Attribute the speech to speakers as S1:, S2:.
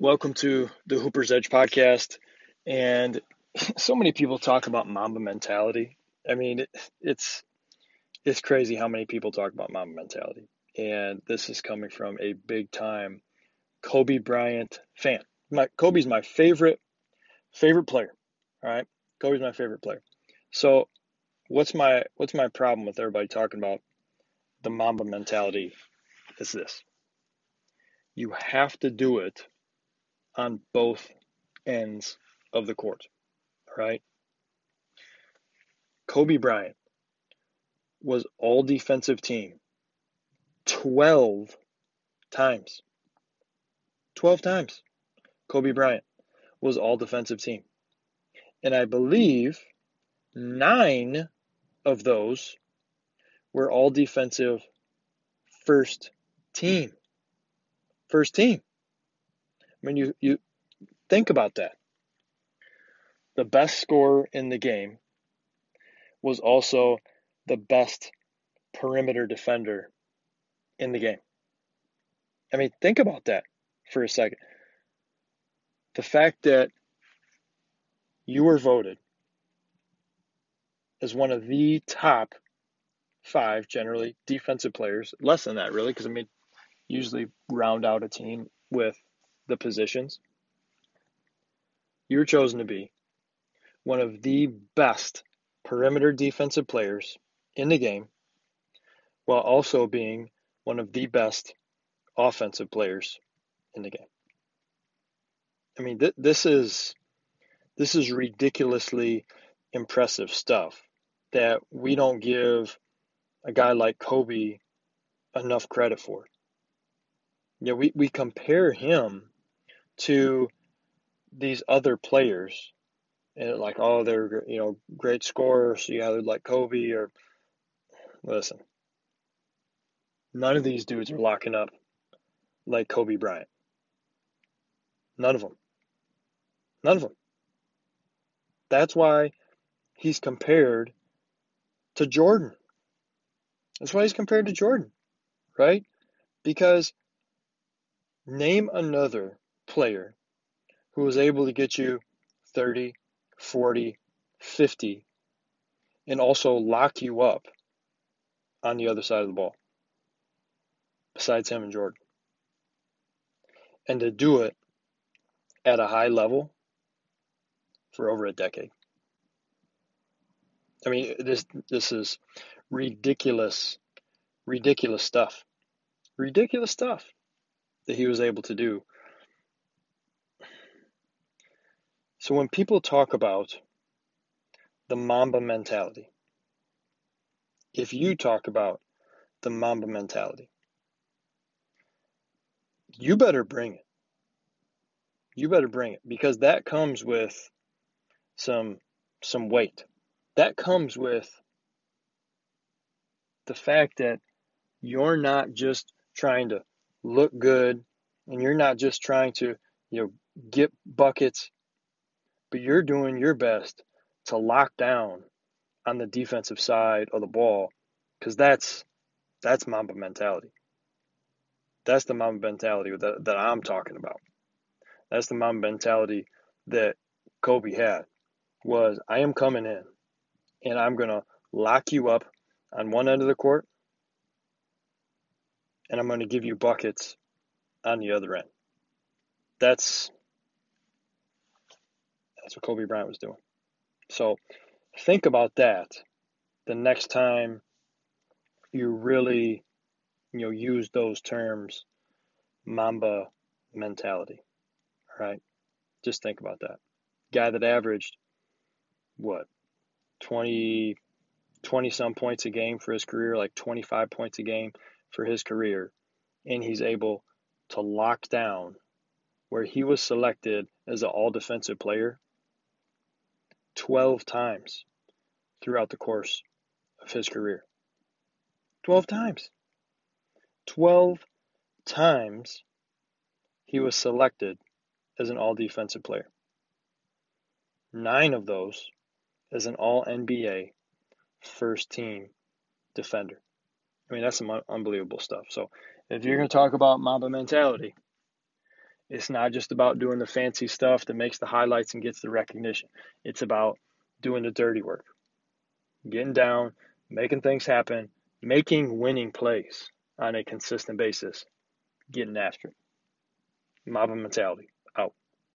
S1: Welcome to the Hooper's Edge podcast. And so many people talk about Mamba mentality. I mean, it's it's crazy how many people talk about Mamba mentality. And this is coming from a big time Kobe Bryant fan. My Kobe's my favorite favorite player. All right, Kobe's my favorite player. So, what's my what's my problem with everybody talking about the Mamba mentality? Is this you have to do it on both ends of the court, right? Kobe Bryant was all defensive team 12 times. 12 times. Kobe Bryant was all defensive team. And I believe nine of those were all defensive first team. First team. I mean, you, you think about that. The best scorer in the game was also the best perimeter defender in the game. I mean, think about that for a second. The fact that you were voted as one of the top five, generally, defensive players, less than that, really, because I mean, usually round out a team with the positions. You were chosen to be one of the best perimeter defensive players in the game while also being one of the best offensive players in the game. I mean, th- this is this is ridiculously impressive stuff that we don't give a guy like Kobe enough credit for. Yeah, we, we compare him to these other players. And like oh they're you know great scorers. Yeah they're like Kobe or listen none of these dudes are locking up like Kobe Bryant. None of them none of them that's why he's compared to Jordan. That's why he's compared to Jordan right? Because name another player who was able to get you 30, 40, 50, and also lock you up on the other side of the ball, besides him and Jordan. And to do it at a high level for over a decade. I mean, this this is ridiculous, ridiculous stuff. Ridiculous stuff that he was able to do So when people talk about the Mamba mentality, if you talk about the Mamba mentality, you better bring it. You better bring it because that comes with some some weight. That comes with the fact that you're not just trying to look good and you're not just trying to, you know, get buckets but you're doing your best to lock down on the defensive side of the ball because that's that's Mamba mentality. That's the Mamba mentality that, that I'm talking about. That's the Mamba mentality that Kobe had was I am coming in and I'm going to lock you up on one end of the court and I'm going to give you buckets on the other end. That's that's what Kobe Bryant was doing. So think about that the next time you really you know use those terms mamba mentality all right just think about that guy that averaged what 20 20 some points a game for his career like 25 points a game for his career and he's able to lock down where he was selected as an all defensive player 12 times throughout the course of his career. 12 times. 12 times he was selected as an all defensive player. Nine of those as an all NBA first team defender. I mean, that's some unbelievable stuff. So, if you're going to talk about Mamba mentality, It's not just about doing the fancy stuff that makes the highlights and gets the recognition. It's about doing the dirty work, getting down, making things happen, making winning plays on a consistent basis, getting after it. Mamba mentality. Out.